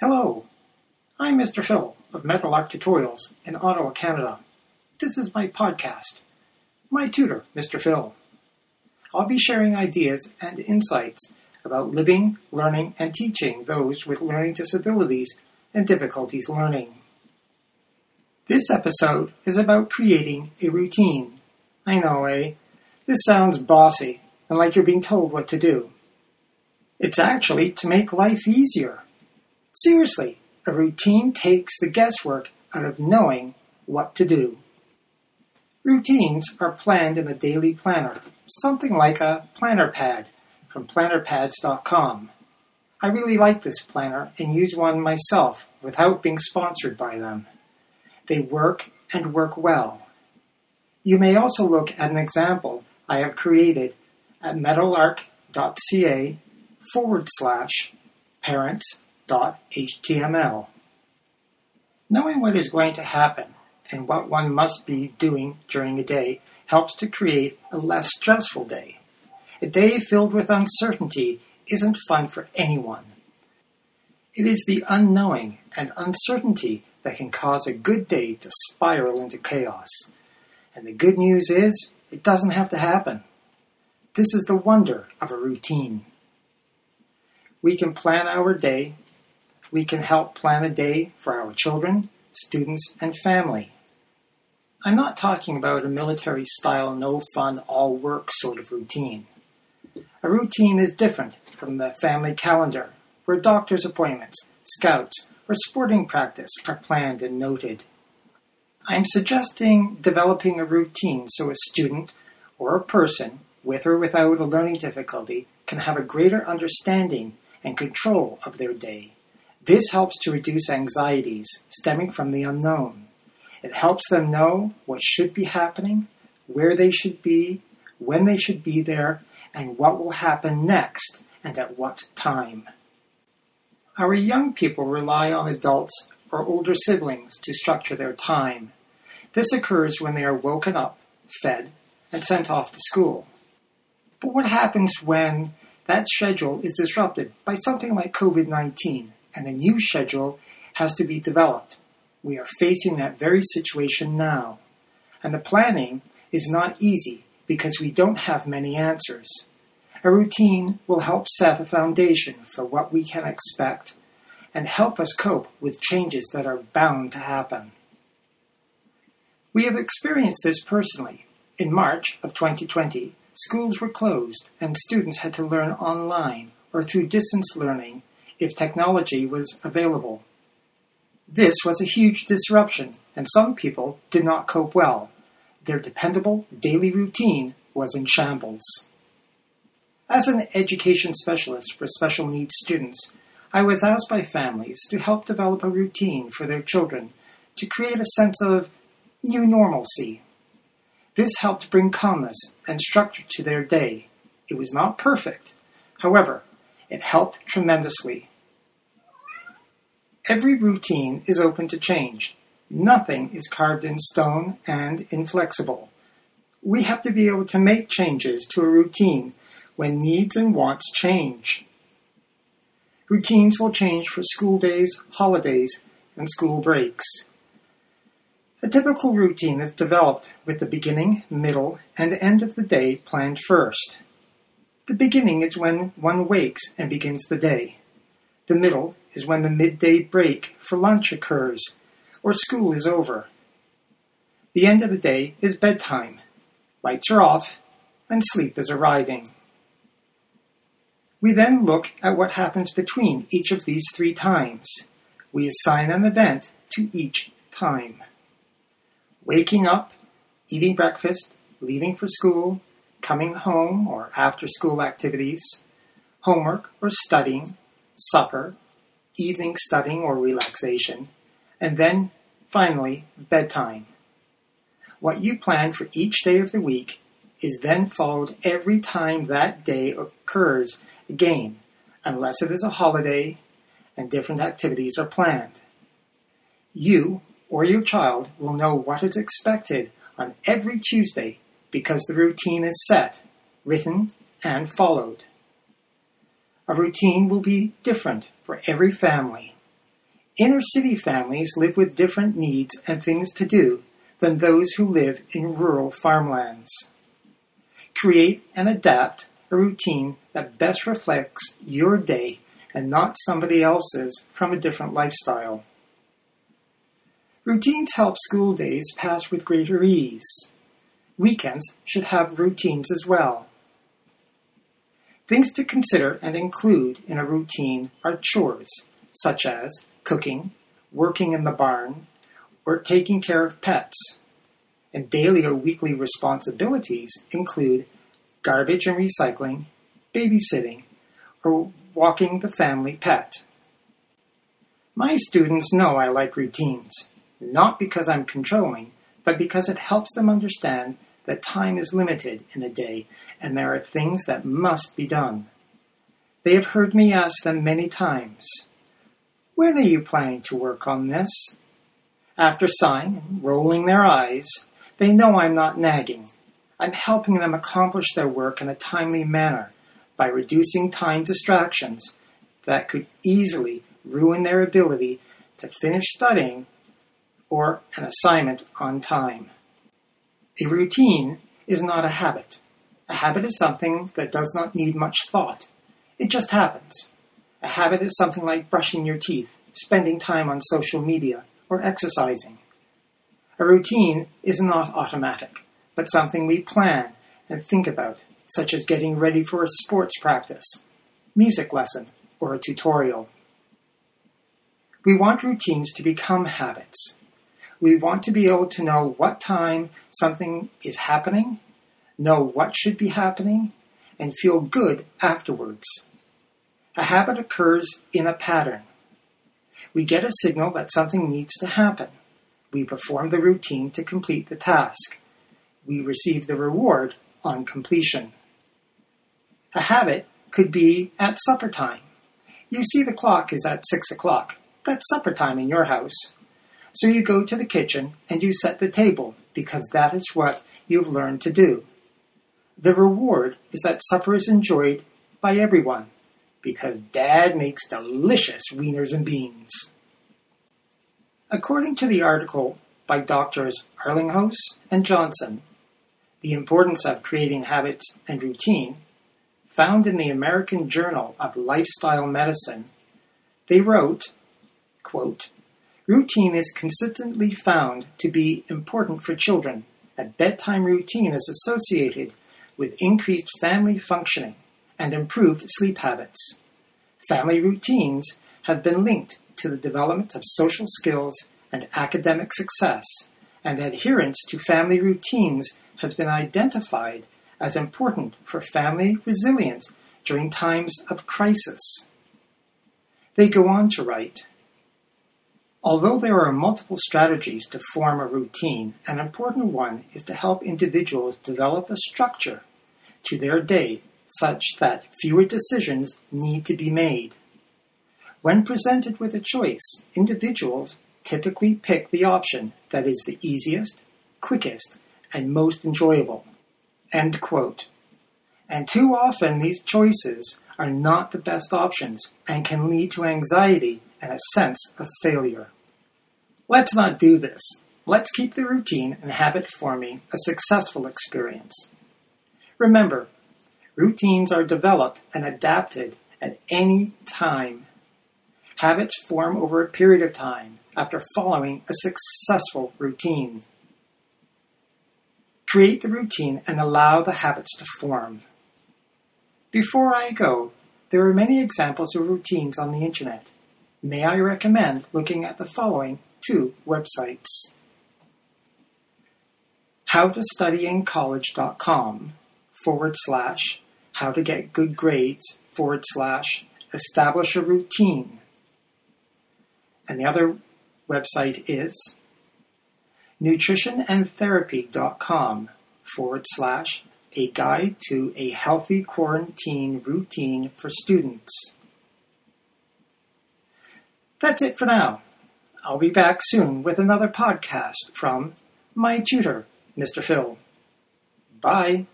Hello, I'm Mr. Phil of Metal Arc Tutorials in Ottawa, Canada. This is my podcast, My Tutor, Mr. Phil. I'll be sharing ideas and insights about living, learning, and teaching those with learning disabilities and difficulties learning. This episode is about creating a routine. I know, eh? This sounds bossy and like you're being told what to do. It's actually to make life easier. Seriously, a routine takes the guesswork out of knowing what to do. Routines are planned in a daily planner, something like a planner pad from plannerpads.com. I really like this planner and use one myself without being sponsored by them. They work and work well. You may also look at an example I have created at metalarc.ca forward slash parents HTML. Knowing what is going to happen and what one must be doing during a day helps to create a less stressful day. A day filled with uncertainty isn't fun for anyone. It is the unknowing and uncertainty that can cause a good day to spiral into chaos. And the good news is, it doesn't have to happen. This is the wonder of a routine. We can plan our day we can help plan a day for our children, students, and family. I'm not talking about a military style, no fun, all work sort of routine. A routine is different from the family calendar, where doctor's appointments, scouts, or sporting practice are planned and noted. I'm suggesting developing a routine so a student or a person, with or without a learning difficulty, can have a greater understanding and control of their day. This helps to reduce anxieties stemming from the unknown. It helps them know what should be happening, where they should be, when they should be there, and what will happen next and at what time. Our young people rely on adults or older siblings to structure their time. This occurs when they are woken up, fed, and sent off to school. But what happens when that schedule is disrupted by something like COVID 19? And a new schedule has to be developed. We are facing that very situation now. And the planning is not easy because we don't have many answers. A routine will help set a foundation for what we can expect and help us cope with changes that are bound to happen. We have experienced this personally. In March of 2020, schools were closed and students had to learn online or through distance learning if technology was available. This was a huge disruption, and some people did not cope well. Their dependable daily routine was in shambles. As an education specialist for special needs students, I was asked by families to help develop a routine for their children to create a sense of new normalcy. This helped bring calmness and structure to their day. It was not perfect. However, it helped tremendously. Every routine is open to change. Nothing is carved in stone and inflexible. We have to be able to make changes to a routine when needs and wants change. Routines will change for school days, holidays, and school breaks. A typical routine is developed with the beginning, middle, and end of the day planned first. The beginning is when one wakes and begins the day. The middle is when the midday break for lunch occurs or school is over. The end of the day is bedtime. Lights are off and sleep is arriving. We then look at what happens between each of these three times. We assign an event to each time. Waking up, eating breakfast, leaving for school, coming home or after school activities, homework or studying, supper, evening studying or relaxation, and then finally bedtime. What you plan for each day of the week is then followed every time that day occurs again, unless it is a holiday and different activities are planned. You or your child will know what is expected on every Tuesday because the routine is set, written, and followed. A routine will be different for every family. Inner city families live with different needs and things to do than those who live in rural farmlands. Create and adapt a routine that best reflects your day and not somebody else's from a different lifestyle. Routines help school days pass with greater ease. Weekends should have routines as well. Things to consider and include in a routine are chores, such as cooking, working in the barn, or taking care of pets. And daily or weekly responsibilities include garbage and recycling, babysitting, or walking the family pet. My students know I like routines, not because I'm controlling, but because it helps them understand that time is limited in a day and there are things that must be done. They have heard me ask them many times, When are you planning to work on this? After sighing and rolling their eyes, they know I'm not nagging. I'm helping them accomplish their work in a timely manner by reducing time distractions that could easily ruin their ability to finish studying or an assignment on time. A routine is not a habit. A habit is something that does not need much thought. It just happens. A habit is something like brushing your teeth, spending time on social media, or exercising. A routine is not automatic, but something we plan and think about, such as getting ready for a sports practice, music lesson, or a tutorial. We want routines to become habits. We want to be able to know what time something is happening, know what should be happening, and feel good afterwards. A habit occurs in a pattern. We get a signal that something needs to happen. We perform the routine to complete the task. We receive the reward on completion. A habit could be at supper time. You see the clock is at six o'clock. That's supper time in your house. So you go to the kitchen and you set the table because that is what you've learned to do. The reward is that supper is enjoyed by everyone because Dad makes delicious wieners and beans. According to the article by doctors Arlinghaus and Johnson, The Importance of Creating Habits and Routine, found in the American Journal of Lifestyle Medicine, they wrote, quote, Routine is consistently found to be important for children. A bedtime routine is associated with increased family functioning and improved sleep habits. Family routines have been linked to the development of social skills and academic success, and adherence to family routines has been identified as important for family resilience during times of crisis. They go on to write Although there are multiple strategies to form a routine, an important one is to help individuals develop a structure to their day such that fewer decisions need to be made. When presented with a choice, individuals typically pick the option that is the easiest, quickest, and most enjoyable. End quote. And too often these choices are not the best options and can lead to anxiety and a sense of failure. Let's not do this. Let's keep the routine and habit forming a successful experience. Remember, routines are developed and adapted at any time. Habits form over a period of time after following a successful routine. Create the routine and allow the habits to form. Before I go, there are many examples of routines on the internet may I recommend looking at the following two websites howtostudyincollege.com forward slash how to get good grades forward slash establish a routine. And the other website is nutritionandtherapy.com forward slash a guide to a healthy quarantine routine for students. That's it for now. I'll be back soon with another podcast from my tutor, Mr. Phil. Bye.